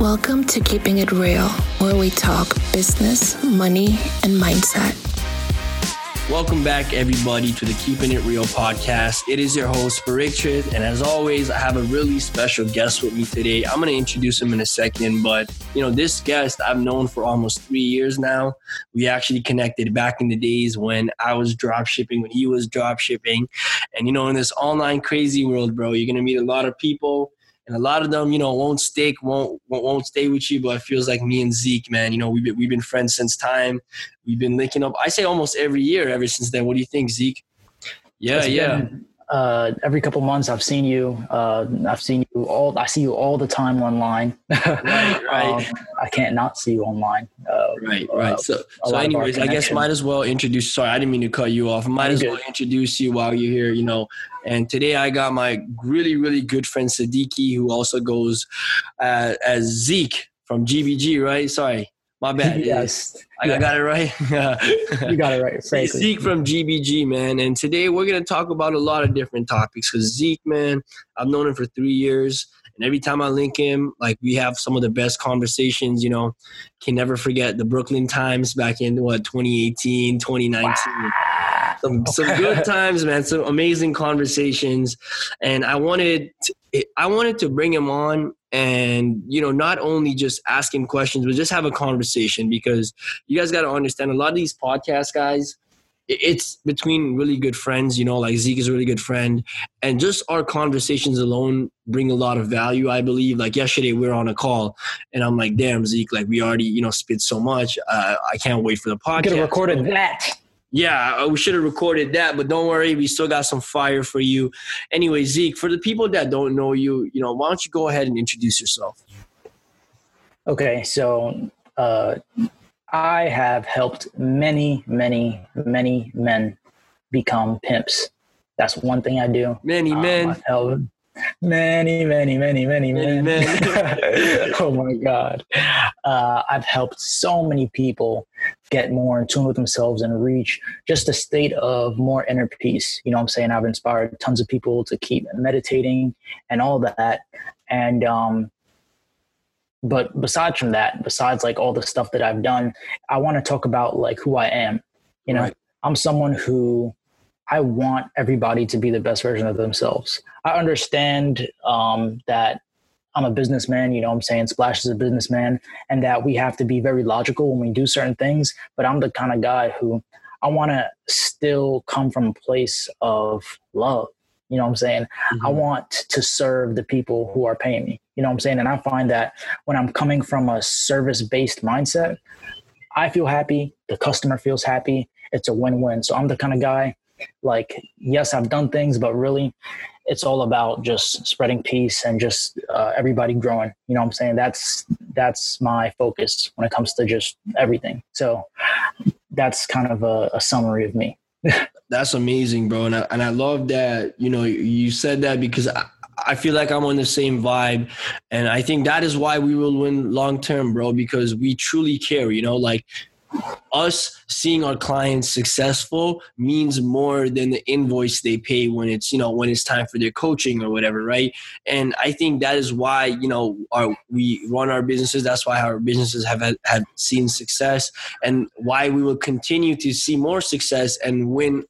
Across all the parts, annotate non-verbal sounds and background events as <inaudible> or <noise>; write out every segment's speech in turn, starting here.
Welcome to Keeping It Real, where we talk business, money, and mindset. Welcome back, everybody, to the Keeping It Real podcast. It is your host, Richard, and as always, I have a really special guest with me today. I'm going to introduce him in a second, but you know, this guest I've known for almost three years now. We actually connected back in the days when I was drop shipping, when he was drop shipping, and you know, in this online crazy world, bro, you're going to meet a lot of people and a lot of them, you know, won't stick, won't won't stay with you. But it feels like me and Zeke, man, you know, we've been, we've been friends since time. We've been linking up. I say almost every year ever since then. What do you think, Zeke? Yeah, yeah. been, uh, every couple months, I've seen you. Uh, I've seen you all. I see you all the time online. <laughs> Right, right. Um, I can't not see you online. Uh, Right, uh, right. So, so our anyways, I guess might as well introduce. Sorry, I didn't mean to cut you off. Might You're as good. well introduce you while you're here. You know, and today I got my really, really good friend Siddiqui, who also goes uh, as Zeke from GBG. Right? Sorry, my bad. <laughs> yes, I, I got it right. <laughs> you got it right. Frankly. Zeke from GBG, man. And today we're going to talk about a lot of different topics because Zeke, man, I've known him for three years. And every time I link him, like we have some of the best conversations, you know, can never forget the Brooklyn Times back in what, 2018, 2019. Some, <laughs> some good times, man. Some amazing conversations. And I wanted, to, I wanted to bring him on and, you know, not only just ask him questions, but just have a conversation because you guys got to understand a lot of these podcast guys, it's between really good friends, you know, like Zeke is a really good friend. And just our conversations alone bring a lot of value, I believe. Like yesterday, we were on a call and I'm like, damn, Zeke, like we already, you know, spit so much. Uh, I can't wait for the podcast. Could have recorded that. Yeah, uh, we should have recorded that, but don't worry, we still got some fire for you. Anyway, Zeke, for the people that don't know you, you know, why don't you go ahead and introduce yourself? Okay, so uh, I have helped many, many, many men become pimps. That's one thing I do. Many Um, men, I've helped many, many, many, many, Many men. <laughs> oh my God. Uh, I've helped so many people get more in tune with themselves and reach just a state of more inner peace. You know what I'm saying? I've inspired tons of people to keep meditating and all that. And, um, but besides from that, besides like all the stuff that I've done, I want to talk about like who I am. You know, Right. I'm someone who I want everybody to be the best version of themselves. I understand um, that I'm a businessman, you know what I'm saying? Splash is a businessman, and that we have to be very logical when we do certain things. But I'm the kind of guy who I want to still come from a place of love. You know what I'm saying? I want to serve the people who are paying me. You know what I'm saying? And I find that when I'm coming from a service based mindset, I feel happy, the customer feels happy. It's a win win. So I'm the kind of guy, like, yes, I've done things, but really, it's all about just spreading peace and just uh, everybody growing. You know what I'm saying? That's that's my focus when it comes to just everything. So that's kind of a, a summary of me. <laughs> That's amazing, bro. And I, and I love that, you know, you said that because I, I feel like I'm on the same vibe. And I think that is why we will win long term, bro, because we truly care, you know, like us seeing our clients successful means more than the invoice they pay when it's, you know, when it's time for their coaching or whatever, right? And I think that is why, you know, our we run our businesses. That's why our businesses have had, have seen success and why we will continue to see more success and win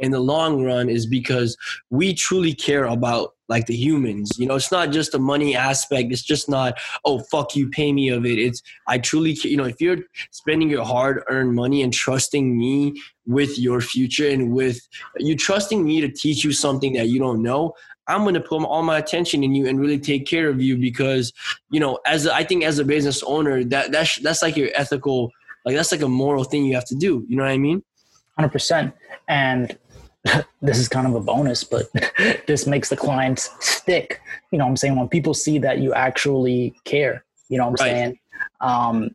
in the long run is because we truly care about like the humans. You know it's not just the money aspect. It's just not oh fuck you pay me of it. It's i truly ca- you know if you're spending your hard earned money and trusting me with your future and with you trusting me to teach you something that you don't know i'm going to put all my attention in you and really take care of you because you know as a, i think as a business owner that that's that's like your ethical like that's like a moral thing you have to do. You know what i mean Hundred percent. And <laughs> this is kind of a bonus, but <laughs> this makes the clients stick. You know what I'm saying? When people see that you actually care, you know what I'm Right. saying? Um,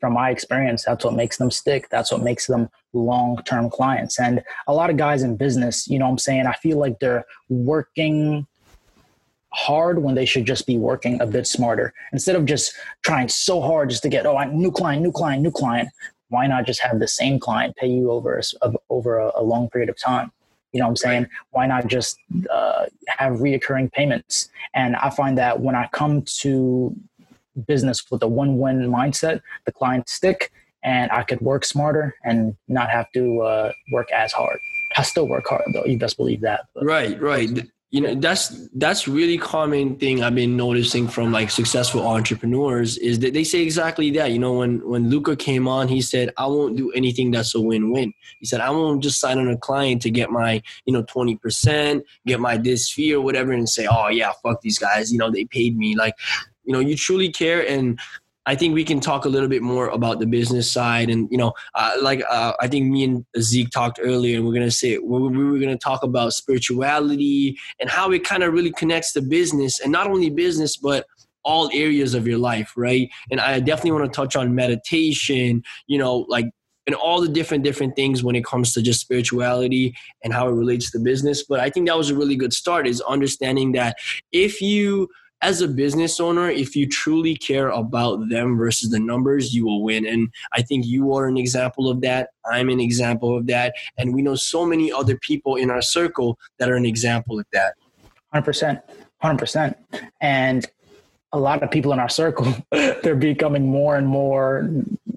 from my experience, that's what makes them stick. That's what makes them long term clients. And a lot of guys in business, you know what I'm saying? I feel like they're working hard when they should just be working a bit smarter. Instead of just trying so hard just to get, oh, I, new client, new client, new client. Why not just have the same client pay you over a, over a, a long period of time? You know what I'm saying? Why not just uh, have reoccurring payments? And I find that when I come to business with a win-win mindset, the clients stick, and I could work smarter and not have to uh, work as hard. I still work hard though. You best believe that. But. Right, right you know that's that's really common thing i've been noticing from like successful entrepreneurs is that they say exactly that. You know when when luca came on he said i won't do anything that's a win-win. He said i won't just sign on a client to get my you know 20% get my this fee or whatever and say oh yeah fuck these guys you know they paid me like you know you truly care and I think we can talk a little bit more about the business side, and you know, uh, like uh, I think me and Zeke talked earlier, and we're gonna say we were gonna talk about spirituality and how it kind of really connects to business, and not only business, but all areas of your life, right? And I definitely want to touch on meditation, you know, like and all the different different things when it comes to just spirituality and how it relates to business. But I think that was a really good start is understanding that if you as a business owner, if you truly care about them versus the numbers, you will win. And I think you are an example of that. I'm an example of that. And we know so many other people in our circle that are an example of that. 100%. 100%. And a lot of people in our circle, <laughs> they're becoming more and more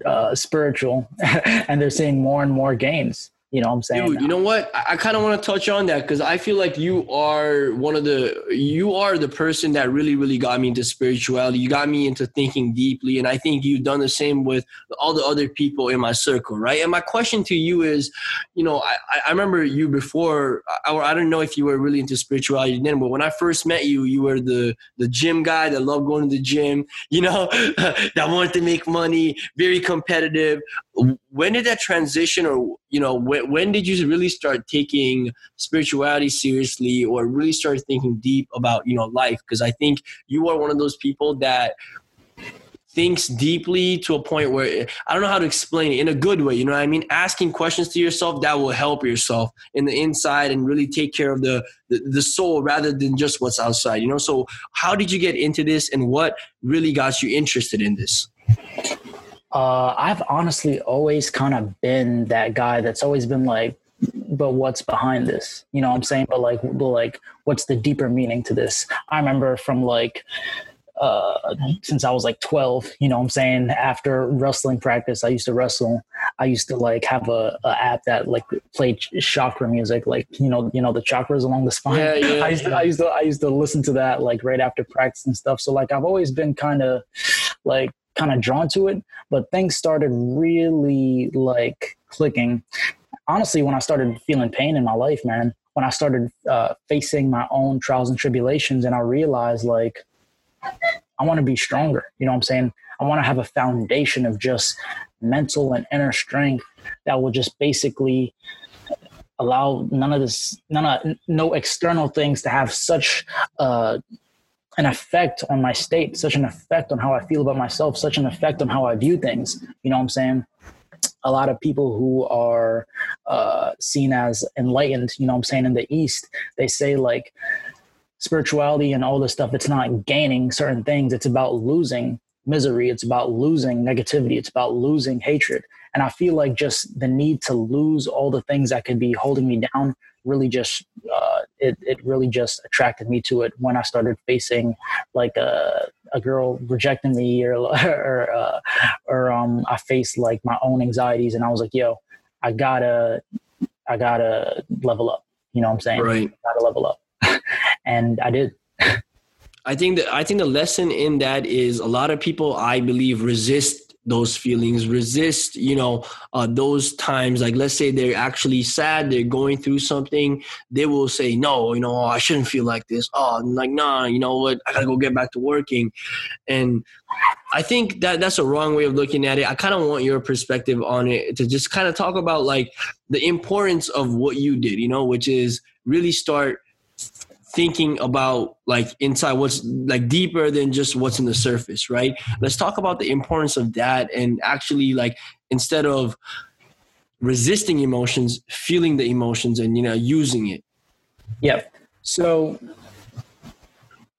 uh, spiritual <laughs> and they're seeing more and more gains. You know what I'm saying? Dude, you know what? I, I kind of want to touch on that because I feel like you are one of the you are the person that really, really got me into spirituality. You got me into thinking deeply, and I think you've done the same with all the other people in my circle, right? And my question to you is, you know, I, I remember you before. I, I don't know if you were really into spirituality then, but when I first met you, you were the the gym guy that loved going to the gym. You know, <laughs> that wanted to make money, very competitive when did that transition or you know when, when did you really start taking spirituality seriously or really start thinking deep about you know life because i think you are one of those people that thinks deeply to a point where I don't know how to explain it in a good way. You know what I mean? Asking questions to yourself that will help yourself in the inside and really take care of the, the, the soul rather than just what's outside. You know, so how did you get into this and what really got you interested in this? Uh, I've honestly always kind of been that guy that's always been like, but what's behind this? You know what I'm saying? But like, but like, what's the deeper meaning to this? I remember from like, uh, since I was like 12, you know what I'm saying? After wrestling practice, I used to wrestle. I used to like have a, a app that like played chakra music, like, you know, you know, the chakras along the <laughs> spine. Yeah, yeah, I used to, I used to, I used to listen to that like right after practice and stuff. So like, I've always been kind of like kind of drawn to it, but things started really like clicking. Honestly, when I started feeling pain in my life, man, when I started uh, facing my own trials and tribulations, and I realized like I want to be stronger. You know what I'm saying? I want to have a foundation of just mental and inner strength that will just basically allow none of this, none of no external things to have such uh, an effect on my state, such an effect on how I feel about myself, such an effect on how I view things. You know what I'm saying? A lot of people who are uh, seen as enlightened, you know what I'm saying, in the East, they say like spirituality and all this stuff, it's not gaining certain things, it's about losing misery, it's about losing negativity, it's about losing hatred. And I feel like just the need to lose all the things that could be holding me down really just uh, it, it really just attracted me to it when I started facing like a, a girl rejecting me or <laughs> or, uh, or um I faced like my own anxieties and I was like yo I gotta I gotta level up. You know what I'm saying? Right. I gotta level up. <laughs> And I did. I think that I think the lesson in that is a lot of people I believe resist those feelings resist you know uh, those times like let's say they're actually sad they're going through something they will say no you know oh, i shouldn't feel like this. Oh I'm like nah you know what? I gotta go get back to working. And i think that that's a wrong way of looking at it. I kind of want your perspective on it to just kind of talk about like the importance of what you did you know which is really start thinking about like inside what's like deeper than just what's in the surface right? Let's talk about the importance of that and actually like instead of resisting emotions feeling the emotions and you know using it. Yep. So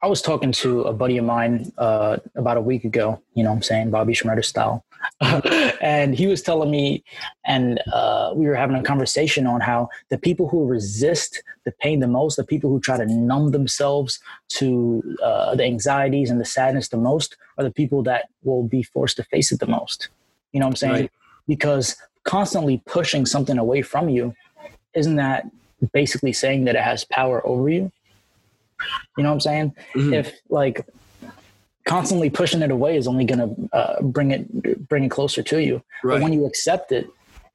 i was talking to a buddy of mine uh, about a week ago you know i'm saying? Bobby Shmurda style <laughs> and he was telling me, and uh, we were having a conversation on how the people who resist the pain the most, the people who try to numb themselves to uh, the anxieties and the sadness the most, are the people that will be forced to face it the most. You know what I'm saying? Right. Because constantly pushing something away from you, isn't that basically saying that it has power over you? You know what I'm saying? Mm-hmm. If like constantly pushing it away is only going to uh, bring it bring it closer to you. Right. But when you accept it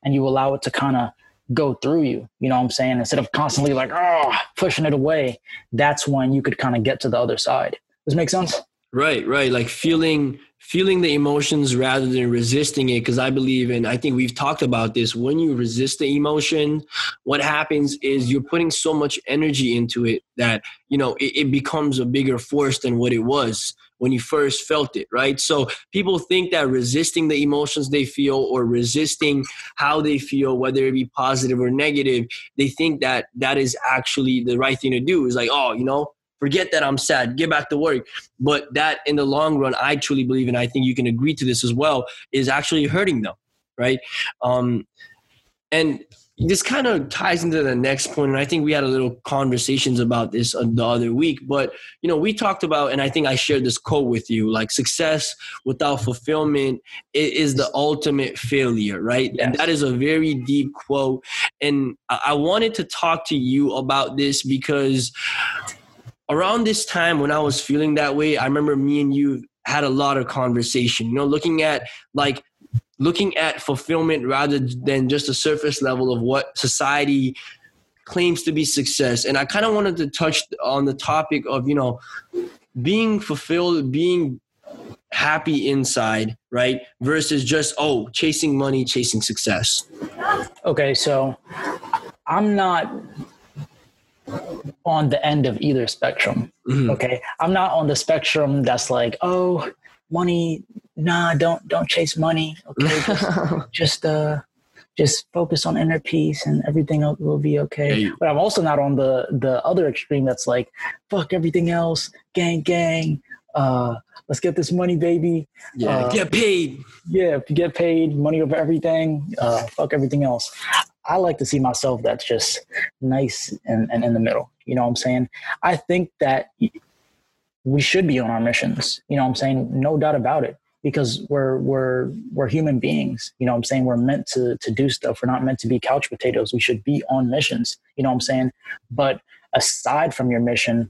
and you allow it to kind of go through you, you know what I'm saying? Instead of constantly like oh pushing it away, that's when you could kind of get to the other side. Does make sense? Right, right. Like feeling feeling the emotions rather than resisting it because i believe and i think we've talked about this when you resist the emotion what happens is you're putting so much energy into it that you know it, it, becomes a bigger force than what it was when you first felt it right so people think that resisting the emotions they feel or resisting how they feel whether it be positive or negative they think that that is actually the right thing to do is like oh you know forget that I'm sad, get back to work. But that in the long run, I truly believe, and I think you can agree to this as well, is actually hurting them, right? Um, and this kind of ties into the next point and i think we had a little conversations about this the other week but you know we talked about and i think i shared this quote with you like success without fulfillment is the ultimate failure right yes. and that is a very deep quote and i wanted to talk to you about this because around this time when I was feeling that way, I remember me and you had a lot of conversation, you know, looking at like looking at fulfillment rather than just a surface level of what society claims to be success. And I kind of wanted to touch on the topic of, you know, being fulfilled, being happy inside, right? Versus just, oh, chasing money, chasing success. Okay, so I'm not on the end of either spectrum. Mm-hmm. Okay. I'm not on the spectrum that's like, oh, money, nah, don't don't chase money. Okay. <laughs> Just, just uh just focus on inner peace and everything will be okay. Hey. But I'm also not on the the other extreme that's like, fuck everything else, gang gang, uh, let's get this money, baby. Yeah, uh, get paid. Yeah, if you get paid, money over everything. Uh, fuck everything else. I like to see myself that's just nice and, and in the middle. You know what I'm saying? I think that we should be on our missions. You know what I'm saying? No doubt about it. Because we're we're we're human beings. You know what I'm saying? We're meant to to do stuff. We're not meant to be couch potatoes. We should be on missions. You know what I'm saying? But aside from your mission,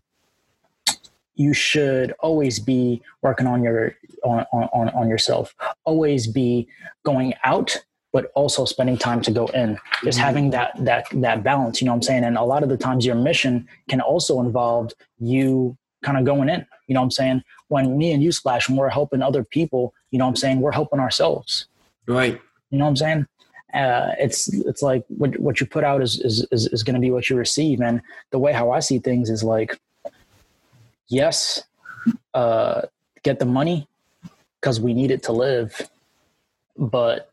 you should always be working on your on, on, on yourself always be going out but also spending time to go in just mm-hmm. having that that that balance you know what i'm saying and a lot of the times your mission can also involve you kind of going in you know what i'm saying when me and you splash and we're helping other people you know what i'm saying we're helping ourselves right you know what i'm saying uh, it's it's like what what you put out is is is, is going to be what you receive and the way how i see things is like yes uh get the money because we need it to live but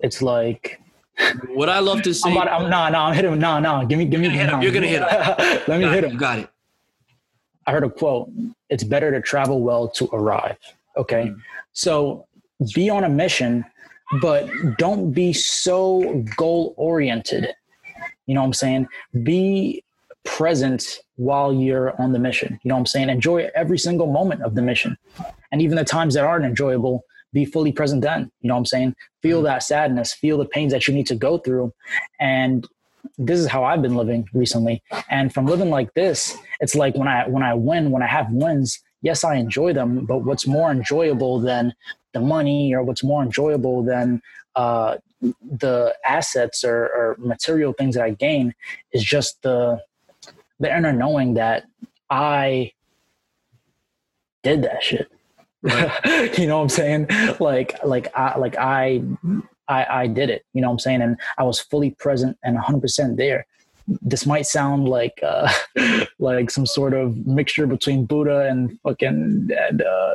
it's like what I love to say. I'm, I'm nah, nah, I'm hitting him. Nah, nah, give me, give me. You're gonna hit him. You're gonna hit him. <laughs> Let me got hit him. got it. I heard a quote. It's better to travel well to arrive. Okay, mm. so be on a mission, but don't be so goal oriented. You know what I'm saying? Be present while you're on the mission. You know what I'm saying? Enjoy every single moment of the mission. And even the times that aren't enjoyable, be fully present then. You know what I'm saying? Feel mm-hmm. that sadness, feel the pains that you need to go through. And this is how I've been living recently. And from living like this, it's like when I when I win, when I have wins, yes, I enjoy them, but what's more enjoyable than the money or what's more enjoyable than uh, the assets or, or material things that I gain is just the the inner knowing that I did that shit. <laughs> you know what I'm saying? Like, like I, like I, I, I did it. You know what I'm saying? And I was fully present and 100 percent there. This might sound like, uh, <laughs> like some sort of mixture between Buddha and fucking and, uh,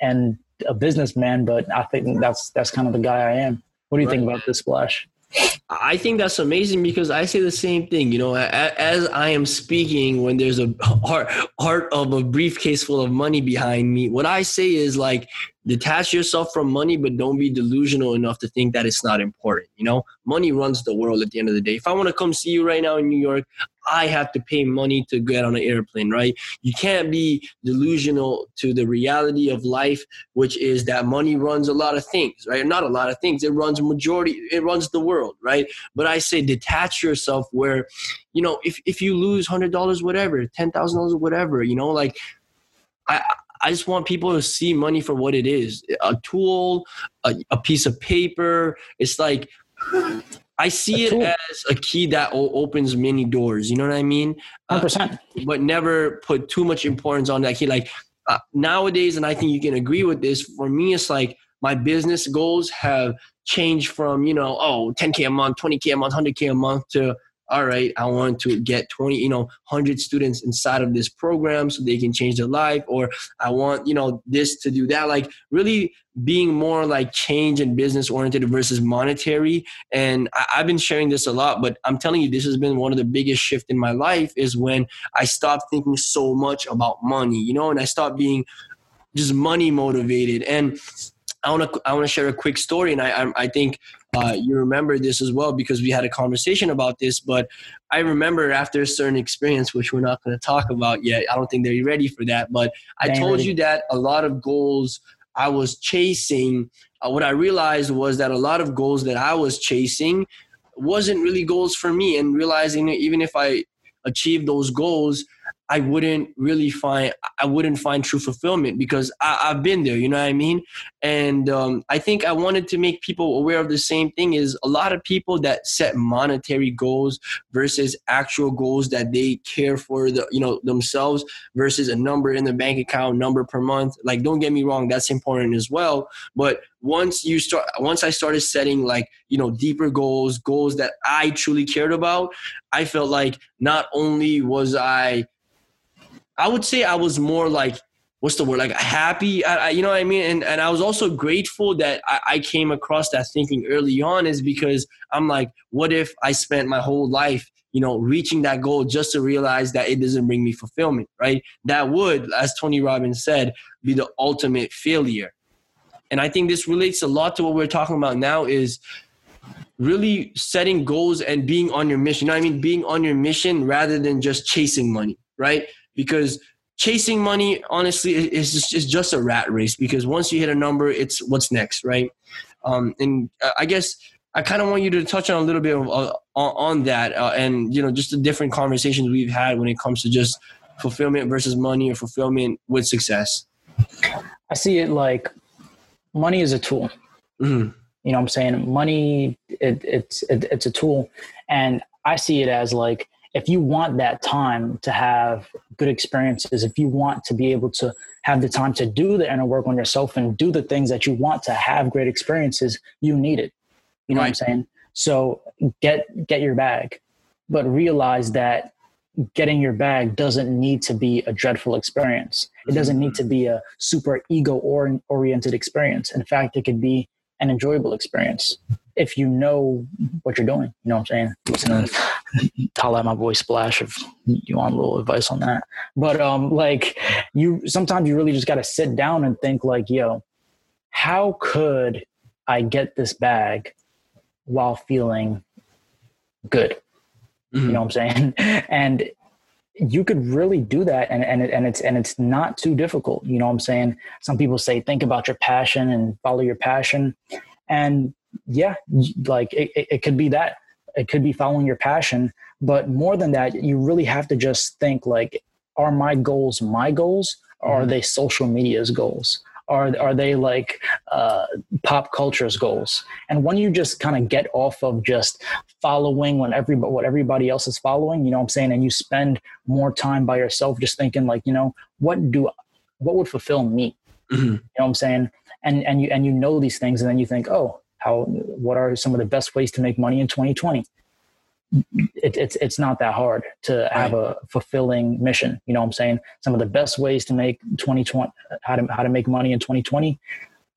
and a businessman, but I think that's that's kind of the guy I am. What do you right. think about this splash? I think that's amazing because I say the same thing. You know, as I am speaking, when there's a heart, of a briefcase full of money behind me, what I say is like, detach yourself from money, but don't be delusional enough to think that it's not important. You know, money runs the world at the end of the day. If I want to come see you right now in New York, I have to pay money to get on an airplane, right? You can't be delusional to the reality of life, which is that money runs a lot of things, right? Not a lot of things. It runs majority, it runs the world, right? But I say detach yourself where, you know, if, if you lose hundred dollars, whatever, ten thousand dollars, whatever, you know, like I I just want people to see money for what it is a tool, a, a piece of paper. It's like, I see it as a key that opens many doors. You know what I mean? 100%. Uh, but never put too much importance on that key. Like uh, nowadays, and I think you can agree with this, for me, it's like my business goals have changed from, you know, oh, 10K a month, 20K a month, 100K a month to all right, I want to get 20, you know, 100 students inside of this program so they can change their life, or I want, you know, this to do that. Like really being more like change and business oriented versus monetary. And I, have been sharing this a lot, but I'm telling you, this has been one of the biggest shift in my life is when I stopped thinking so much about money, you know, and I stopped being just money motivated. And I want to I want to share a quick story, and I I, I think uh, you remember this as well because we had a conversation about this. But I remember after a certain experience, which we're not going to talk about yet. I don't think they're ready for that. But I told you that a lot of goals I was chasing. Uh, what I realized was that a lot of goals that I was chasing wasn't really goals for me, and realizing that even if I achieved those goals, I wouldn't really find I wouldn't find true fulfillment because I, have been there, you know what I mean? And um, I think I wanted to make people aware of the same thing is a lot of people that set monetary goals versus actual goals that they care for the you know themselves versus a number in the bank account, number per month. Like don't get me wrong, that's important as well. But once you start once I started setting like, you know, deeper goals, goals that I truly cared about, I felt like not only was I I would say I was more like what's the word? Like happy I, I, you know what i mean? And, and i was also grateful that I, I, came across that thinking early on is because i'm like what if i spent my whole life you know reaching that goal just to realize that it doesn't bring me fulfillment right? That would as tony robbins said be the ultimate failure. And i think this relates a lot to what we're talking about now is really setting goals and being on your mission. You know i mean? Being on your mission rather than just chasing money right because chasing money honestly is just, is just a rat race because once you hit a number it's what's next right? Um, and i guess i kind of want you to touch on a little bit of, uh, on that uh, and you know just the different conversations we've had when it comes to just fulfillment versus money or fulfillment with success. I see it like money is a tool. Mm-hmm. you know i'm saying? Money it, it's it, it's a tool. And i see it as like if you want that time to have good experiences, if you want to be able to have the time to do the inner work on yourself and do the things that you want to have great experiences, you need it. You know right. what I'm saying? So get get your bag, but realize that getting your bag doesn't need to be a dreadful experience. It doesn't need to be a super ego oriented experience. In fact, it could be an enjoyable experience if you know what you're doing. You know what I'm saying? I'll let my voice splash if you want a little advice on that. But um, like you, sometimes you really just got to sit down and think like, yo, how could I get this bag while feeling good? Mm-hmm. You know what I'm saying? <laughs> And you could really do that and, and, it, and it's and it's not too difficult you know what i'm saying some people say think about your passion and follow your passion and yeah like it, it could be that it could be following your passion but more than that you really have to just think like are my goals my goals? Or are mm-hmm. they social media's goals? Are are they like uh, pop culture's goals? And when you just kind of get off of just following when everybody what everybody else is following you know what i'm saying? And you spend more time by yourself just thinking like you know what do what would fulfill me? Mm-hmm. you know what i'm saying? And and you and you know these things and then you think oh how what are some of the best ways to make money in 2020 it, it's it's not that hard to have a fulfilling mission you know what i'm saying some of the best ways to make 2020 how to how to make money in 2020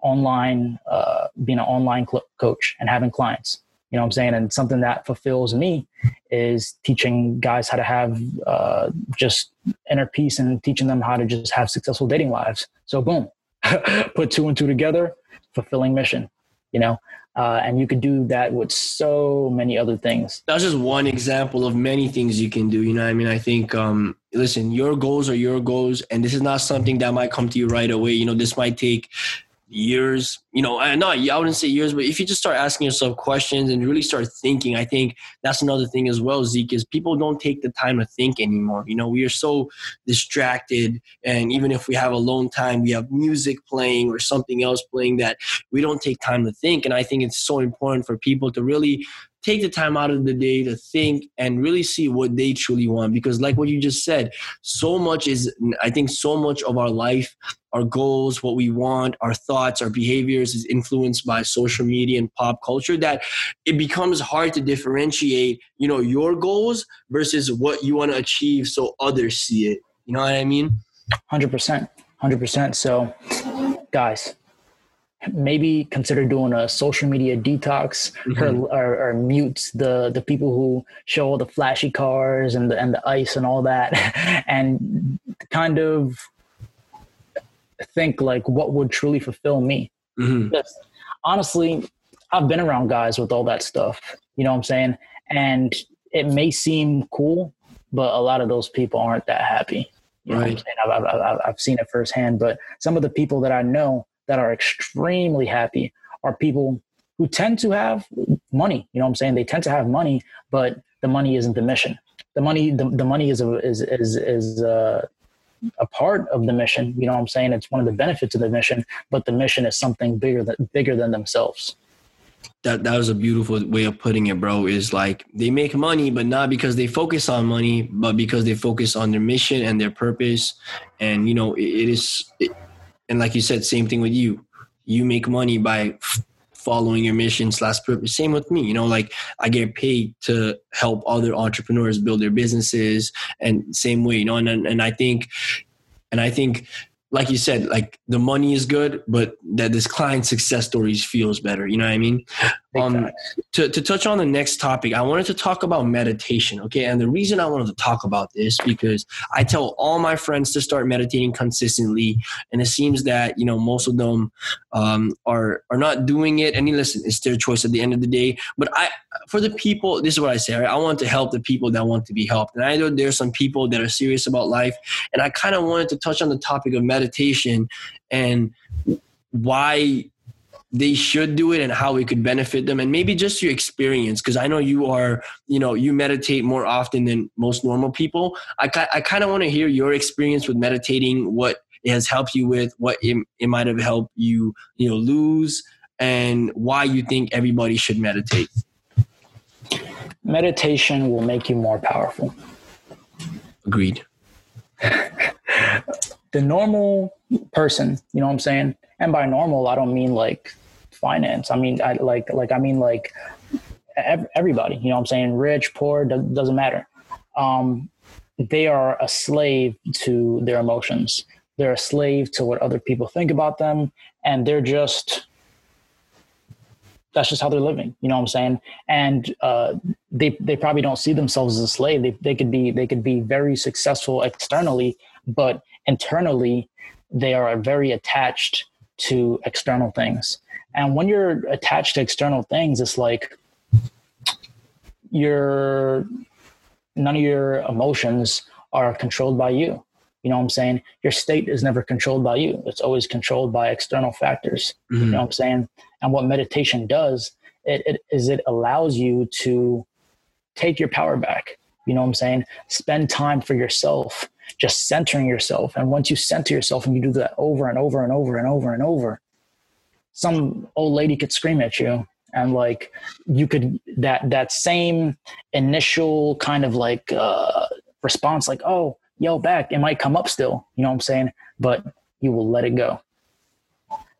online uh, being an online cl- coach and having clients You know what I'm saying? And something that fulfills me is teaching guys how to have uh, just inner peace and teaching them how to just have successful dating lives. So boom, <laughs> put two and two together, fulfilling mission. You know, uh, and you could do that with so many other things. That's just one example of many things you can do. You know, I mean, I think, um, listen, your goals are your goals, and this is not something that might come to you right away. You know, this might take years, you know, and not I wouldn't say years, but if you just start asking yourself questions and really start thinking, I think that's another thing as well, Zeke, is people don't take the time to think anymore. You know, we are so distracted. And even if we have alone time, we have music playing or something else playing that we don't take time to think. And I think it's so important for people to really take the time out of the day to think and really see what they truly want. Because like what you just said so much is i think so much of our life our goals what we want our thoughts our behaviors is influenced by social media and pop culture that it becomes hard to differentiate you know your goals versus what you want to achieve so others see it. You know what i mean? 100% 100% so guys maybe consider doing a social media detox mm-hmm. or, or, or, mute the the people who show all the flashy cars and the and the ice and all that <laughs> and kind of think like what would truly fulfill me mm-hmm. honestly i've been around guys with all that stuff you know what i'm saying and it may seem cool but a lot of those people aren't that happy you right. I've, I've, I've seen it firsthand but some of the people that i know that are extremely happy are people who tend to have money. You know what I'm saying? They tend to have money, but the money isn't the mission. The money, the, the money is a, is is is a, a part of the mission. You know what I'm saying? It's one of the benefits of the mission, but the mission is something bigger than bigger than themselves. That that was a beautiful way of putting it, bro. Is like they make money, but not because they focus on money, but because they focus on their mission and their purpose. And you know, it, it is. It, and like you said, same thing with you. You make money by following your mission slash purpose. Same with me. You know, like I get paid to help other entrepreneurs build their businesses, and same way. You know, and and I think, and I think like you said, like the money is good, but that this client success stories feels better. You know what I mean? Um, to, to touch on the next topic, I wanted to talk about meditation. Okay. And the reason I wanted to talk about this because I tell all my friends to start meditating consistently. And it seems that, you know, most of them um, are, are not doing it. And listen, it's their choice at the end of the day. But I, for the people, this is what I say, right? I want to help the people that want to be helped. And I know there's some people that are serious about life. And I kind of wanted to touch on the topic of meditation and why they should do it and how it could benefit them. And maybe just your experience because i know you are you know you meditate more often than most normal people. I, I kind of want to hear your experience with meditating what it has helped you with what it, it might have helped you you know lose and why you think everybody should meditate. Meditation will make you more powerful. Agreed. <laughs> The normal person you know what i'm saying? And by normal i don't mean like finance. I mean, I like like I mean like everybody. You know, I'm saying rich, poor, doesn't matter. Um, they are a slave to their emotions. They're a slave to what other people think about them, and they're just that's just how they're living. You know what I'm saying? And uh, they they probably don't see themselves as a slave. They they could be they could be very successful externally, but internally they are very attached to external things. And when you're attached to external things, it's like your none of your emotions are controlled by you. You know what I'm saying? Your state is never controlled by you. It's always controlled by external factors. Mm-hmm. You know what I'm saying? And what meditation does, it, it is it allows you to take your power back. You know what I'm saying? Spend time for yourself, just centering yourself. And once you center yourself and you do that over and over and over and over and over, some old lady could scream at you and like you could that that same initial kind of like uh response like oh yell back it might come up still you know what i'm saying? But you will let it go.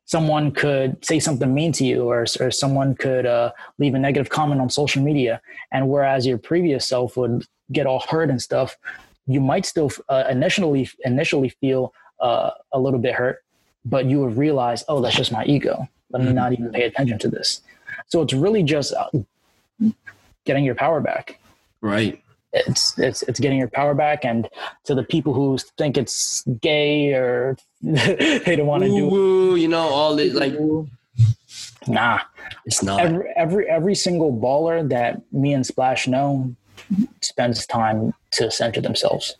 Someone could say something mean to you or, or someone could uh, leave a negative comment on social media. And whereas your previous self would get all hurt and stuff you might still uh, initially initially feel uh, a little bit hurt but you would realize, oh, that's just my ego. Let mm-hmm. me not even pay attention to this. So it's really just uh, getting your power back. Right. It's it's it's getting your power back, and to the people who think it's gay or <laughs> they don't want to do, Woo, you know, all this like nah. it's not. Every every every single baller that me and Splash know spends time to center themselves.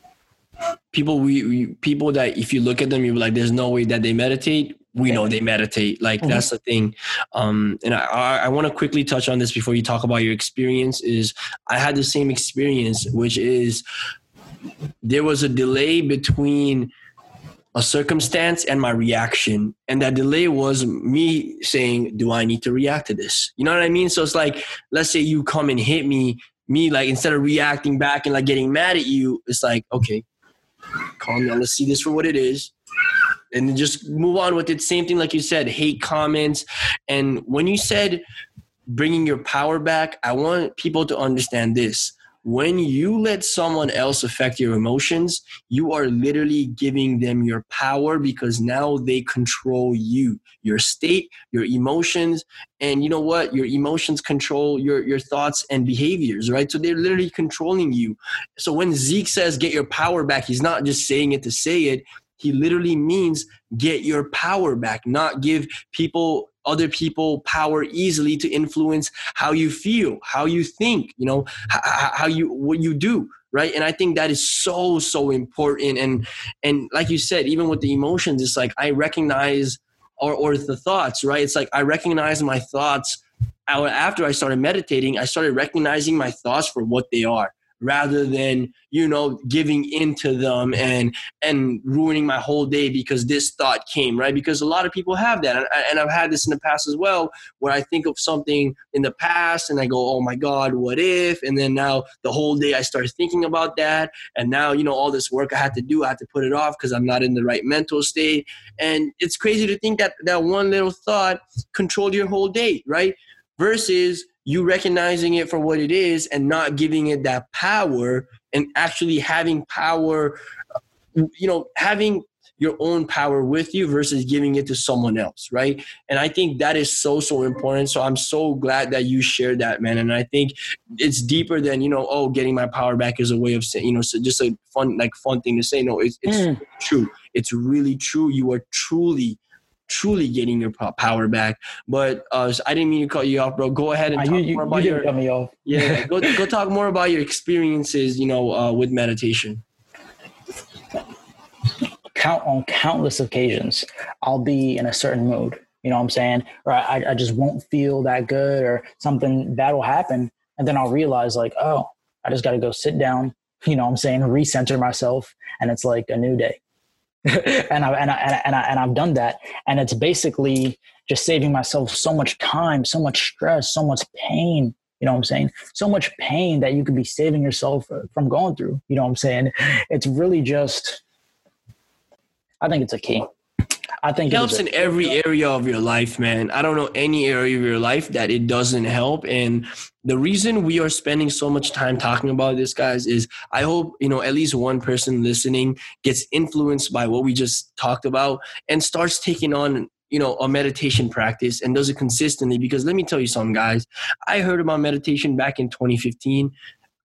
People we, we people that if you look at them you're like there's no way that they meditate. We know they meditate. Like Mhm. that's the thing. Um and i i, I want to quickly touch on this before you talk about your experience is i had the same experience which is there was a delay between a circumstance and my reaction. And that delay was me saying do i need to react to this? You know what i mean? So it's like let's say you come and hit me me like instead of reacting back and like getting mad at you it's like okay calm down. Let's see this for what it is. And just move on with it. Same thing like you said hate comments. And when you said bringing your power back i want people to understand this when you let someone else affect your emotions you are literally giving them your power because now they control you your state your emotions and you know what? Your emotions control your your thoughts and behaviors right? So they're literally controlling you. So when zeke says get your power back he's not just saying it to say it. He literally means get your power back not give people other people power easily to influence how you feel how you think you know how you what you do right? And i think that is so so important. And and like you said even with the emotions it's like i recognize or or the thoughts right? It's like i recognize my thoughts. After i started meditating i started recognizing my thoughts for what they are rather than you know giving into them and and ruining my whole day because this thought came right? Because a lot of people have that. And, and i've had this in the past as well where i think of something in the past and i go oh my god what if? And then now the whole day i start thinking about that. And now you know all this work i had to do i had to put it off because i'm not in the right mental state. And it's crazy to think that that one little thought controlled your whole day right? Versus you recognizing it for what it is and not giving it that power and actually having power you know having your own power with you versus giving it to someone else right? And i think that is so so important. So i'm so glad that you shared that man. And i think it's deeper than you know oh getting my power back is a way of saying you know so just a fun like fun thing to say. No it's, it's Mm. true. It's really true. You are truly truly getting your power back but uh i didn't mean to cut you off bro. Go ahead and Uh, talk you you, more you about didn't your cut me off. yeah go, <laughs> go talk more about your experiences you know uh, with meditation. Count on countless occasions i'll be in a certain mood you know what i'm saying? Or I, I just won't feel that good or something bad will happen and then i'll realize like oh i just got to go sit down you know what i'm saying recenter myself and it's like a new day <laughs> and, I, and, I, and, I, and, i've done that. And it's basically just saving myself so much time so much stress so much pain. You know what i'm saying? So much pain that you could be saving yourself uh, from going through. You know what i'm saying? It's really just I think it's a key. I think it it helps a- in every area of your life man. I don't know any area of your life that it doesn't help. And the reason we are spending so much time talking about this guys is i hope you know at least one person listening gets influenced by what we just talked about and starts taking on you know a meditation practice and does it consistently. Because let me tell you something guys i heard about meditation back in 2015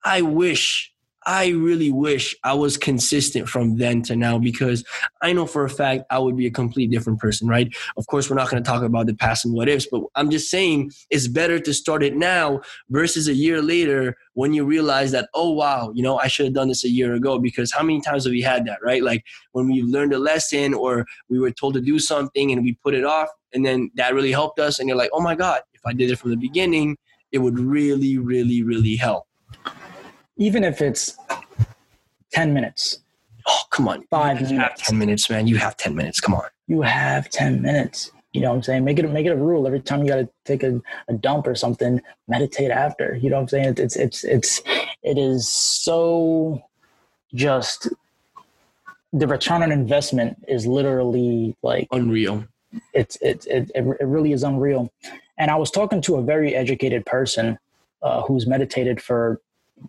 i wish I really wish I was consistent from then to now because I know for a fact I would be a complete different person, right? Of course, we're not going to talk about the past and what ifs, but I'm just saying it's better to start it now versus a year later when you realize that, oh, wow, you know, I should have done this a year ago because how many times have we had that, right? Like when we learned a lesson or we were told to do something and we put it off and then that really helped us and you're like, oh my God, if I did it from the beginning, it would really, really, really help. Even if it's 10 minutes, Oh, come on. Five you have minutes. 10 minutes, man. You have 10 minutes. Come on. you have 10 minutes. You know what I'm saying? Make it make it a rule. Every time you got to take a, a dump or something, meditate after. You know what I'm saying? It's it's it's it is so just the return on investment is literally like Unreal. it's it, it it it really is unreal. And I was talking to a very educated person uh, who's meditated for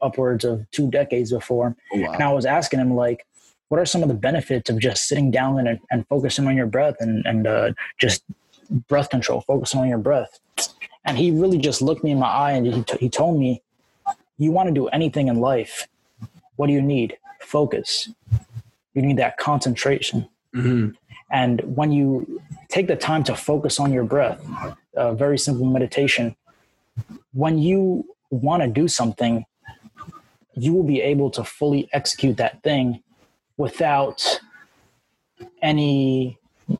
upwards of two decades before, Oh, wow. and I was asking him like, what are some of the benefits of just sitting down and, and focusing on your breath and and uh, just breath control, focusing on your breath. And he really just looked me in my eye and he, t- he told me, You want to do anything in life. What do you need? Focus. You need that concentration. Mm-hmm. And when you take the time to focus on your breath, a very simple meditation, when you want to do something, you will be able to fully execute that thing without any,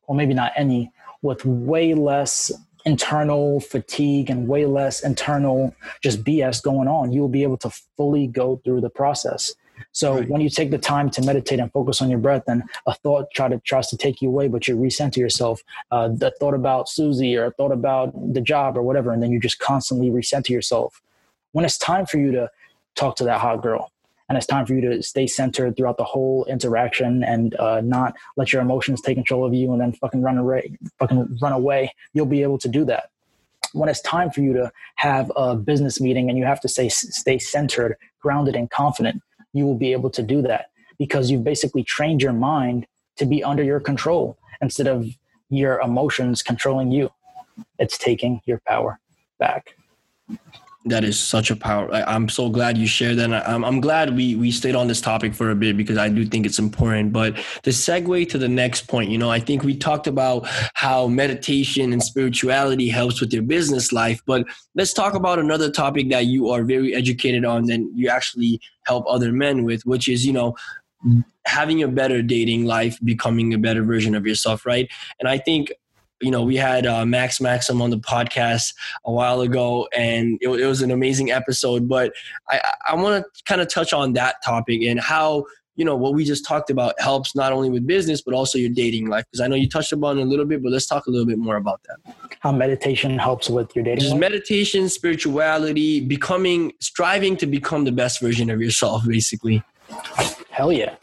or maybe not any, with way less internal fatigue and way less internal just BS going on. You will be able to fully go through the process. So right. when you take the time to meditate and focus on your breath, and a thought try to tries to take you away, but you recenter yourself. Uh, the thought about Susie or a thought about the job or whatever, and then you just constantly recenter yourself. When it's time for you to talk to that hot girl, and it's time for you to stay centered throughout the whole interaction and uh, not let your emotions take control of you and then fucking run away, fucking run away. You'll be able to do that when it's time for you to have a business meeting and you have to stay stay centered, grounded, and confident, you will be able to do that because you've basically trained your mind to be under your control instead of your emotions controlling you. It's taking your power back. That is such a power. I'm so glad you shared that. I'm, I'm glad we we stayed on this topic for a bit because I do think it's important. But the segue to the next point, you know, I think we talked about how meditation and spirituality helps with your business life. But let's talk about another topic that you are very educated on and you actually help other men with, which is, you know, having a better dating life, becoming a better version of yourself, right? And I think you know, we had uh, Max Maxim on the podcast a while ago, and it, it was an amazing episode. But I, I want to kind of touch on that topic and how you know what we just talked about helps not only with business but also your dating life because i know you touched upon it a little bit but let's talk a little bit more about that how meditation helps with your dating just life? meditation spirituality becoming striving to become the best version of yourself basically hell yeah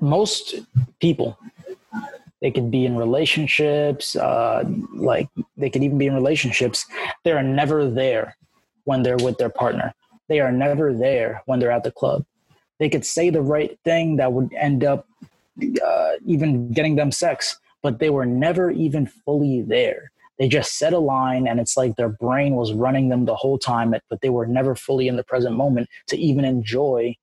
most people they could be in relationships uh, like they could even be in relationships they are never there when they're with their partner. They are never there when they're at the club. They could say the right thing that would end up uh, even getting them sex but they were never even fully there. They just set a line and it's like their brain was running them the whole time but they were never fully in the present moment to even enjoy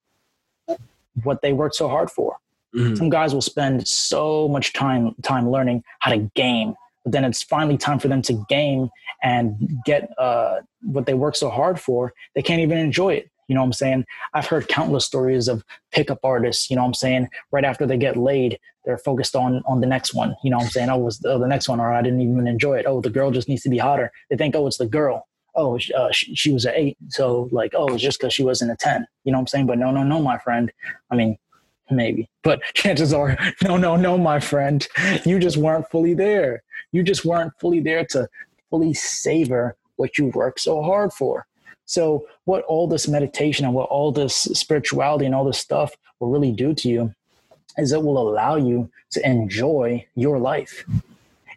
what they worked so hard for Mm-hmm. Some guys will spend so much time time learning how to game, but then it's finally time for them to game and get uh, what they work so hard for. They can't even enjoy it. You know what I'm saying? I've heard countless stories of pickup artists, you know what I'm saying? Right after they get laid, they're focused on on the next one. You know what I'm saying? Oh, was the, oh, the next one, or I didn't even enjoy it. Oh, the girl just needs to be hotter. They think, oh, it's the girl. Oh, uh, she, she was an eight. So, like, oh, it's just because she wasn't a 10. You know what I'm saying? But no, no, no, my friend. I mean, maybe but <laughs> chances are no no no my friend. You just weren't fully there. You just weren't fully there to fully savor what you worked so hard for. So what all this meditation and what all this spirituality and all this stuff will really do to you is it will allow you to enjoy your life.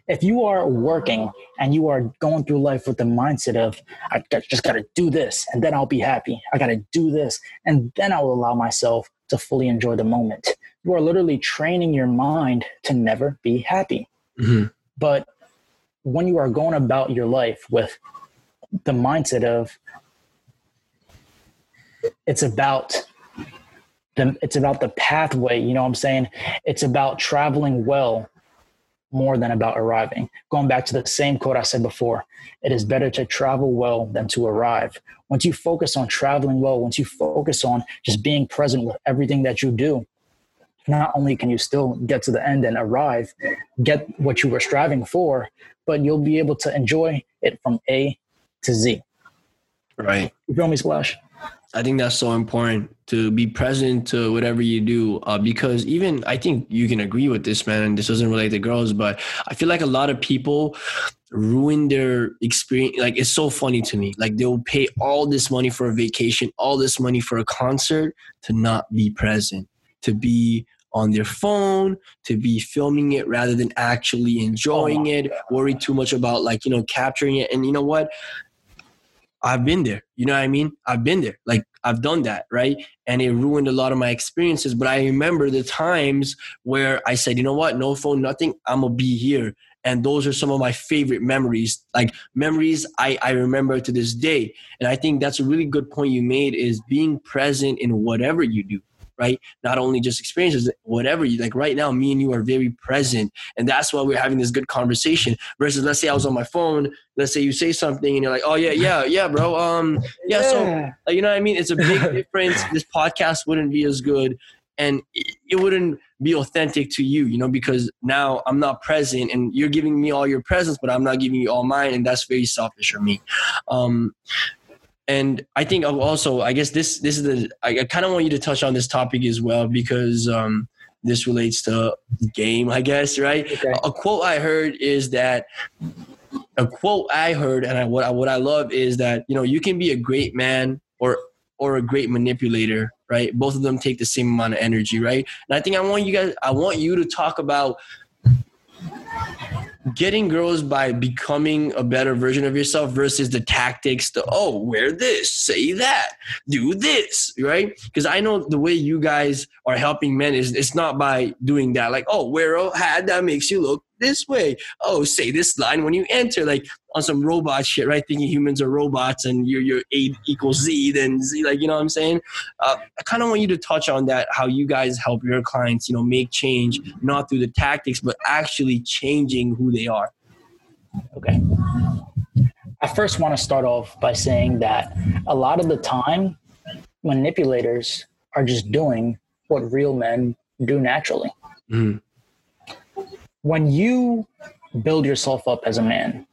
If you are working and you are going through life with the mindset of i just got to do this and then i'll be happy. I got to do this and then i will allow myself to fully enjoy the moment. You are literally training your mind to never be happy. Mm-hmm. But when you are going about your life with the mindset of it's about the it's about the pathway, you know what I'm saying? It's about traveling well more than about arriving. Going back to the same quote I said before, it is better to travel well than to arrive. Once you focus on traveling well, once you focus on just being present with everything that you do, not only can you still get to the end and arrive, get what you were striving for, but you'll be able to enjoy it from A to Z. Right. You feel me, Splash? I think that's so important to be present to whatever you do uh, because even I think you can agree with this, man. And this doesn't relate to girls, but I feel like a lot of people ruin their experience. Like it's so funny to me. Like they'll pay all this money for a vacation, all this money for a concert to not be present, to be on their phone, to be filming it rather than actually enjoying it, worry too much about like, you know, capturing it. And you know what? I've been there. You know what I mean? I've been there. Like I've done that, right? And it ruined a lot of my experiences. But I remember the times where I said, you know what? No phone, nothing. I'm gonna be here. And those are some of my favorite memories like memories I, I remember to this day. And i think that's a really good point you made is being present in whatever you do right? Not only just experiences whatever you like right now me and you are very present. And that's why we're having this good conversation versus let's say i was on my phone let's say you say something and you're like oh yeah yeah yeah bro um yeah, yeah. so like, you know what i mean? It's a big <laughs> difference. This podcast wouldn't be as good. And it wouldn't be authentic to you, you know, because now I'm not present and you're giving me all your presence, but I'm not giving you all mine, and that's very selfish for me. Um, and I think also, I guess this this is the I, I kind of want you to touch on this topic as well because um, this relates to game, I guess, right? Okay. A quote I heard is that a quote I heard, and I, what I, what I love is that you know you can be a great man or or a great manipulator right? Both of them take the same amount of energy, right? And I think I want you guys, I want you to talk about getting girls by becoming a better version of yourself versus the tactics to oh wear this say that do this right because i know the way you guys are helping men is it's not by doing that like oh wear a hat that makes you look this way. Oh, say this line when you enter, like on some robot shit, right? Thinking humans are robots and you're, you're A equals Z, then Z, like, you know what I'm saying? Uh, I kind of want you to touch on that, how you guys help your clients, you know, make change, not through the tactics, but actually changing who they are. Okay. I first want to start off by saying that a lot of the time, manipulators are just doing what real men do naturally. Mm when you build yourself up as a man,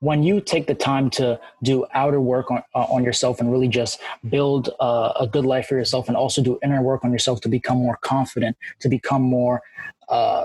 when you take the time to do outer work on, uh, on yourself and really just build uh, a good life for yourself and also do inner work on yourself to become more confident, to become more uh,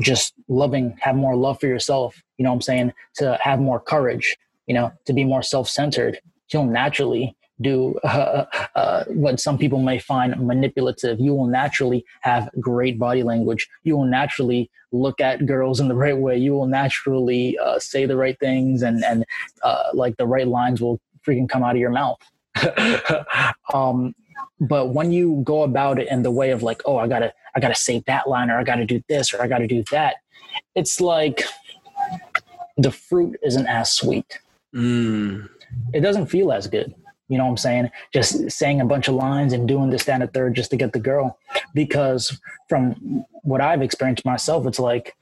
just loving, have more love for yourself, you know what I'm saying? To have more courage, you know, to be more self centered, you'll naturally do uh, uh, what some people may find manipulative. You will naturally have great body language. You will naturally look at girls in the right way. You will naturally uh, say the right things, and and uh, like the right lines will freaking come out of your mouth. <laughs> um, but when you go about it in the way of like, oh, I gotta I gotta say that line, or I gotta do this, or I gotta do that, it's like the fruit isn't as sweet. Mm. It doesn't feel as good you know what I'm saying? Just saying a bunch of lines and doing this, that, and third just to get the girl. Because from what I've experienced myself, it's like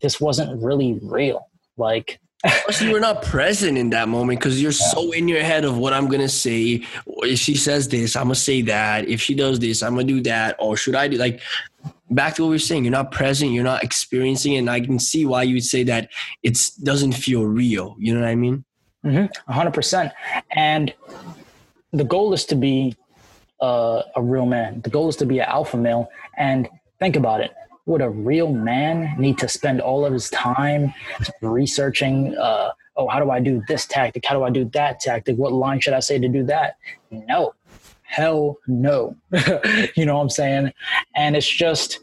this wasn't really real. Like Plus, you were not present in that moment because you're yeah. so in your head of what I'm gonna say. If she says this, I'm gonna say that. If she does this, I'm gonna do that. Or should I do like back to what we are saying? You're not present. You're not experiencing, it, and I can see why you would say that it doesn't feel real. You know what I mean? Mm-hmm, 100%. And the goal is to be uh, a real man. The goal is to be an alpha male. And think about it. Would a real man need to spend all of his time researching, uh, oh, how do I do this tactic? How do I do that tactic? What line should I say to do that? No. Hell no. <laughs> you know what I'm saying? And it's just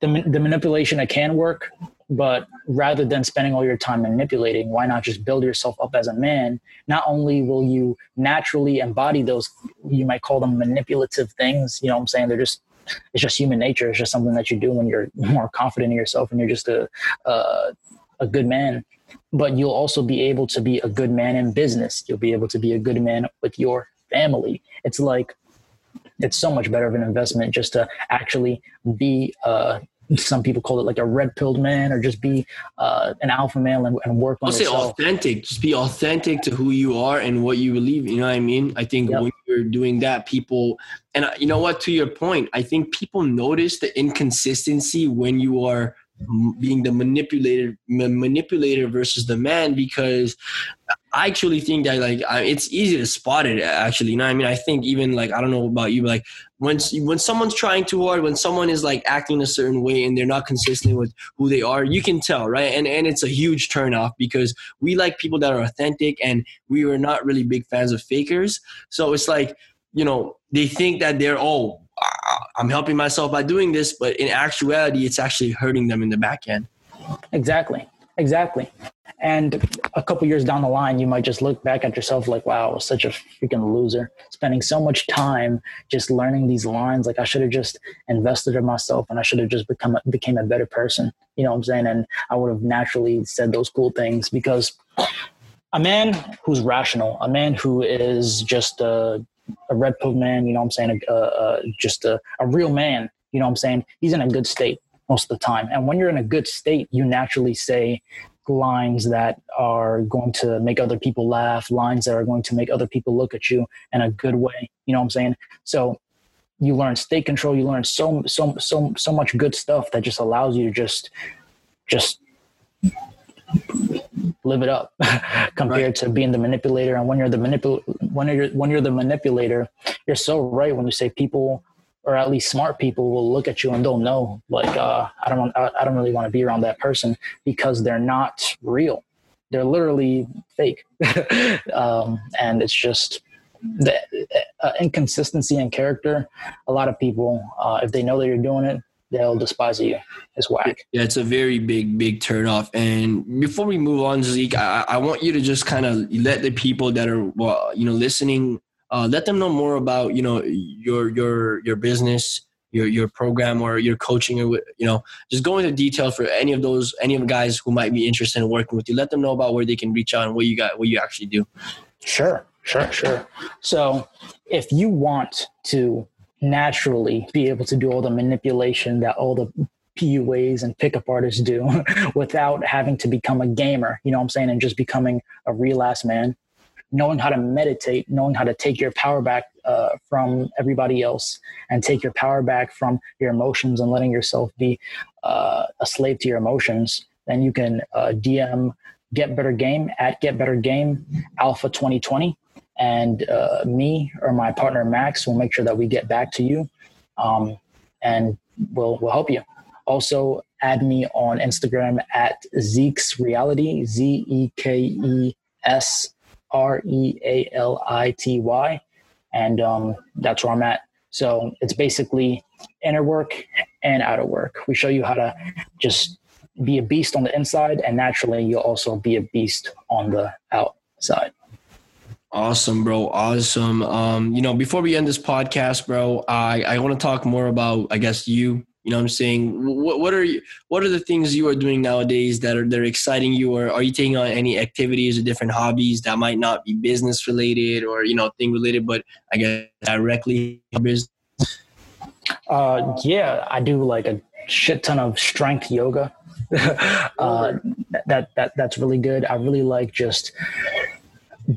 the, the manipulation that can work but rather than spending all your time manipulating, why not just build yourself up as a man? Not only will you naturally embody those, you might call them manipulative things. You know what I'm saying? They're just, it's just human nature. It's just something that you do when you're <laughs> more confident in yourself and you're just a, uh, a good man. But you'll also be able to be a good man in business. You'll be able to be a good man with your family. It's like, it's so much better of an investment just to actually be uh, some people call it like a red pilled man or just be uh, an alpha male and, and work on I'll yourself. say authentic just be authentic to who you are and what you believe you know what i mean i think yep. when you're doing that people and uh, you know what to your point i think people notice the inconsistency when you are being the manipulator manipulator versus the man because I actually think that like I, it's easy to spot it actually you know I mean I think even like I don't know about you but like when when someone's trying too hard when someone is like acting a certain way and they're not consistent with who they are you can tell right and and it's a huge turnoff because we like people that are authentic and we are not really big fans of fakers so it's like you know they think that they're oh I'm helping myself by doing this, but in actuality, it's actually hurting them in the back end. Exactly. Exactly. And a couple years down the line, you might just look back at yourself like, wow, I was such a freaking loser, spending so much time just learning these lines. Like I should have just invested in myself and I should have just become a, became a better person. You know what I'm saying? And I would have naturally said those cool things because a man who's rational, a man who is just a, a red pill man, you know what I'm saying? A, a, just a, a real man, you know what I'm saying? He's in a good state most of the time. And when you're in a good state, you naturally say lines that are going to make other people laugh, lines that are going to make other people look at you in a good way. You know what I'm saying? So you learn state control, you learn so so so so much good stuff that just allows you to just just live it up <laughs> compared right. to being the manipulator and when you're the manipul when you're when you're the manipulator you're so right when you say people or at least smart people will look at you and they'll know like uh, I don't want, I don't really want to be around that person because they're not real. They're literally fake, <laughs> um, and it's just the uh, inconsistency in character. A lot of people, uh, if they know that you're doing it, they'll despise you. It's whack. Yeah, it's a very big, big turnoff. And before we move on, Zeke, I, I want you to just kind of let the people that are, well, you know, listening uh, let them know more about you know your your your business your your program or your coaching or you know just go into detail for any of those any of the guys who might be interested in working with you. Let them know about where they can reach out and what you got what you actually do. Sure sure sure. So if you want to naturally be able to do all the manipulation that all the PUAs and pickup artists do <laughs> without having to become a gamer, you know what I'm saying, and just becoming a real ass man knowing how to meditate, knowing how to take your power back uh, from everybody else and take your power back from your emotions and letting yourself be uh, a slave to your emotions, then you can uh, DM Get Better Game at Get Better Game Alpha 2020. And uh, me or my partner Max will make sure that we get back to you um, and we'll, we'll help you. Also, add me on Instagram at Zeke's Reality, Z E K E S R E A L I T Y, and um, that's where I'm at. So it's basically inner work and outer work. We show you how to just be a beast on the inside, and naturally, you'll also be a beast on the outside. Awesome, bro. Awesome. Um, you know, before we end this podcast, bro, I, I want to talk more about, I guess, you you know what I'm saying? What what are you, what are the things you are doing nowadays that are that are exciting you or are you taking on any activities or different hobbies that might not be business related or you know thing related but I guess directly business? Uh yeah, I do like a shit ton of strength yoga. <laughs> uh, that that that's really good. I really like just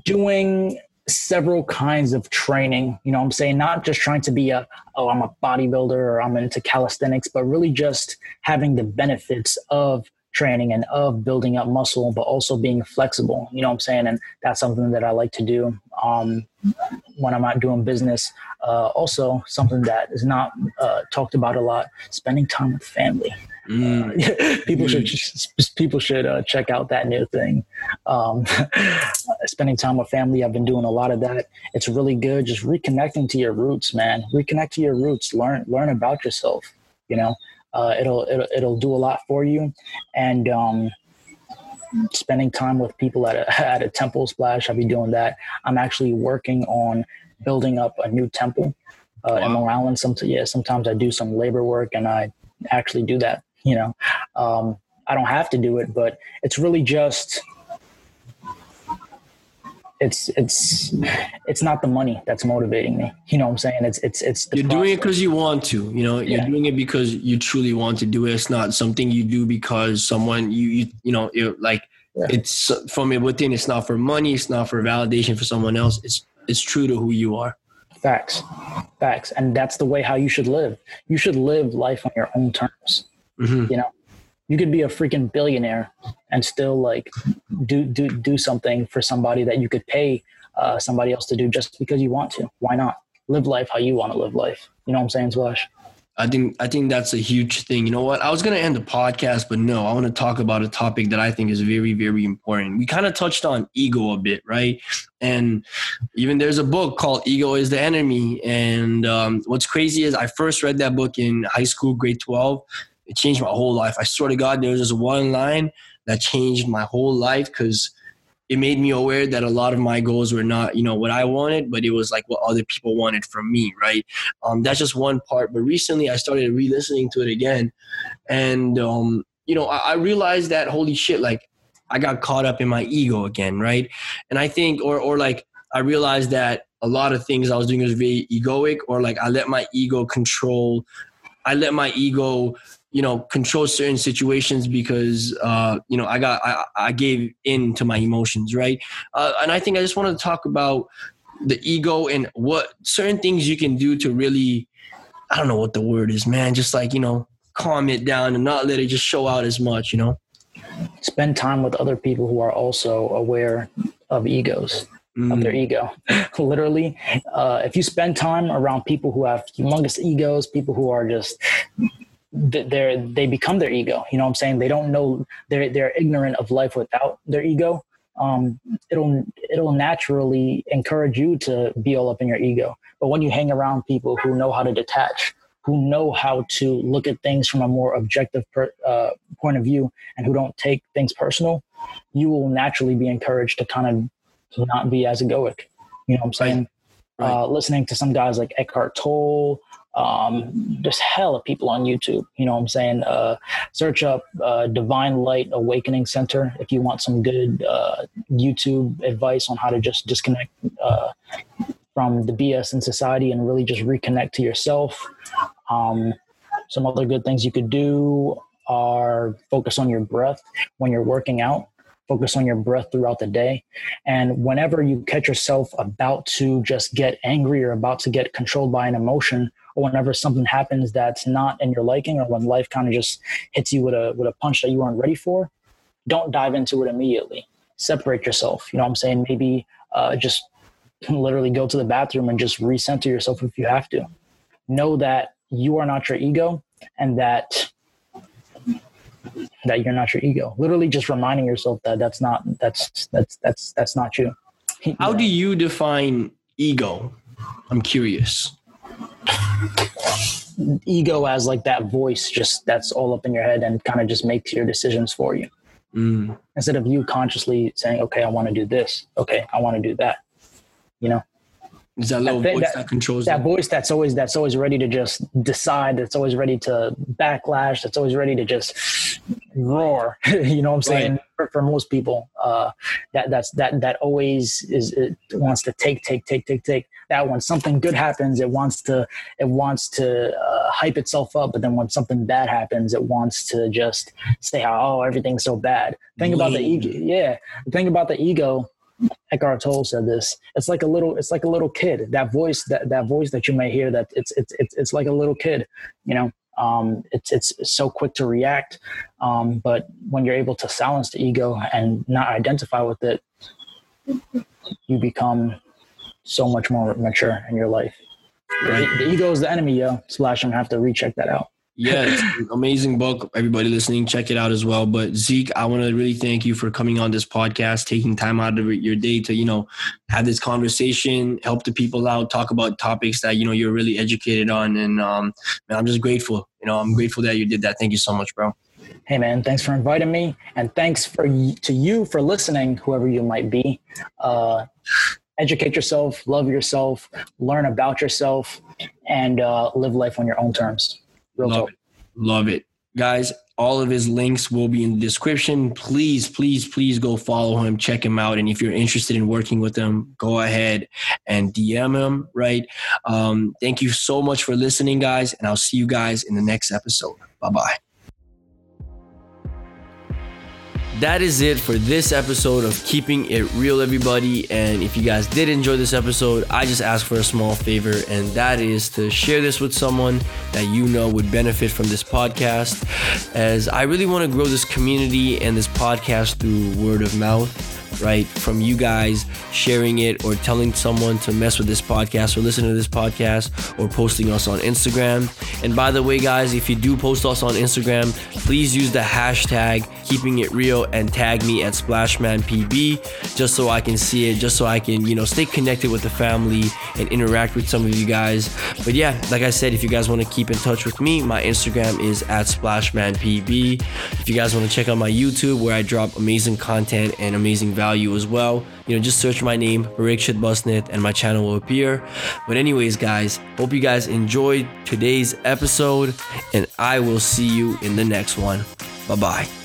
doing several kinds of training. You know I'm saying? Not just trying to be a, oh, I'm a bodybuilder or I'm into calisthenics, but really just having the benefits of training and of building up muscle, but also being flexible. You know what I'm saying? And that's something that I like to do um, when I'm not doing business. Uh, also, something that is not uh, talked about a lot: spending time with family. Mm. Uh, <laughs> people should mm. people should uh, check out that new thing. Um, <laughs> spending time with family. I've been doing a lot of that. It's really good. Just reconnecting to your roots, man. Reconnect to your roots. Learn learn about yourself. You know, uh, it'll, it'll it'll do a lot for you, and um, spending time with people at a, <laughs> at a temple splash. I'll be doing that. I'm actually working on building up a new temple uh, wow. in Long Island. Sometimes, yeah, sometimes I do some labor work and I actually do that. You know, um, I don't have to do it, but it's really just it's it's it's not the money that's motivating me. You know what I'm saying? It's it's it's You're process. doing it because you want to, you know, you're yeah. doing it because you truly want to do it. It's not something you do because someone you you, you know, you're like yeah. it's from within, it's not for money, it's not for validation for someone else. It's it's true to who you are. Facts. Facts. And that's the way how you should live. You should live life on your own terms. Mm-hmm. You know, you could be a freaking billionaire and still like do do do something for somebody that you could pay uh, somebody else to do just because you want to. Why not live life how you want to live life? You know what I'm saying, Splash? I think I think that's a huge thing. You know what? I was gonna end the podcast, but no, I want to talk about a topic that I think is very, very important. We kind of touched on ego a bit, right? And even there's a book called "Ego Is the Enemy." And um, what's crazy is I first read that book in high school, grade twelve, it changed my whole life. I swear to God, there was just one line that changed my whole life because it made me aware that a lot of my goals were not, you know, what I wanted, but it was like what other people wanted from me, right? Um, that's just one part. But recently I started re-listening to it again, and um, you know, I, I realized that holy shit, like I got caught up in my ego again, right? And I think, or or like I realized that a lot of things I was doing was very egoic, or like I let my ego control. I let my ego you know control certain situations because uh, you know I got I, I gave in to my emotions, right? Uh, and I think I just wanted to talk about the ego and what certain things you can do to really I don't know what the word is, man. Just like you know, calm it down and not let it just show out as much, you know. Spend time with other people who are also aware of egos. Mm. Of their ego, <laughs> literally. Uh, if you spend time around people who have humongous egos, people who are just they're they become their ego. You know what i'm saying? They don't know they're they're ignorant of life without their ego. Um, it'll it'll naturally encourage you to be all up in your ego. But when you hang around people who know how to detach who know how to look at things from a more objective per, uh, point of view and who don't take things personal you will naturally be encouraged to kind of not be as egoic. You know what i'm saying? Right. Right. Uh, listening to some guys like eckhart tolle um, there's hell of people on YouTube. You know what I'm saying? Uh, search up uh, Divine Light Awakening Center if you want some good uh, YouTube advice on how to just disconnect uh, from the BS in society and really just reconnect to yourself. Um, some other good things you could do are focus on your breath when you're working out focus on your breath throughout the day. And whenever you catch yourself about to just get angry or about to get controlled by an emotion, or whenever something happens that's not in your liking or when life kind of just hits you with a with a punch that you weren't ready for don't dive into it immediately. Separate yourself you know what i'm saying? Maybe uh, just literally go to the bathroom and just recenter yourself if you have to. Know that you are not your ego and that that you're not your ego. Literally just reminding yourself that that's not that's that's that's that's not you. <laughs> How do you define ego? I'm curious ego as like that voice just that's all up in your head and kind of just makes your decisions for you. Mm. instead of you consciously saying okay i want to do this. Okay i want to do that. You know is that little that, voice that, that controls that voice that's always that's always ready to just decide that's always ready to backlash that's always ready to just roar. <laughs> You know what i'm saying? Right. for, for, most people uh, that that's that that always is it wants to take take take take take. That when something good happens it wants to it wants to uh, hype itself up but then when something bad happens it wants to just say oh everything's so bad. Think about the ego yeah. Think about the ego Eckhart Tolle said this. It's like a little. It's like a little kid. That voice. That that voice that you may hear. That it's it's it's, it's like a little kid. You know. Um, it's it's so quick to react. Um, but when you're able to silence the ego and not identify with it, you become so much more mature in your life. The, the ego is the enemy, yo. Splash. I'm gonna have to recheck that out yeah, amazing book. Everybody listening, check it out as well. But Zeke, I want to really thank you for coming on this podcast, taking time out of your day to, you know, have this conversation, help the people out, talk about topics that, you know, you're really educated on. And um, man, I'm just grateful. You know, I'm grateful that you did that. Thank you so much, bro. Hey man, thanks for inviting me, and thanks for to you for listening, whoever you might be. Uh, educate yourself, love yourself, learn about yourself, and uh, live life on your own terms. Real Love talk. it. Love it. Guys, all of his links will be in the description. Please, please, please go follow him, check him out. And if you're interested in working with him, go ahead and DM him, right? Um, thank you so much for listening, guys. And I'll see you guys in the next episode. Bye bye. That is it for this episode of Keeping It Real, everybody. And if you guys did enjoy this episode, I just ask for a small favor, and that is to share this with someone that you know would benefit from this podcast. As I really want to grow this community and this podcast through word of mouth right? From you guys sharing it or telling someone to mess with this podcast or listen to this podcast or posting us on Instagram. And by the way, guys, if you do post us on Instagram, please use the hashtag keeping it real and tag me at SplashmanPB just so I can see it, just so I can, you know, stay connected with the family and interact with some of you guys. But yeah, like I said, if you guys want to keep in touch with me, my Instagram is at SplashmanPB. If you guys want to check out my YouTube where I drop amazing content and amazing value as well, you know, just search my name, Parikshit Basnet, and my channel will appear. But, anyways, guys, hope you guys enjoyed today's episode, and I will see you in the next one. Bye bye.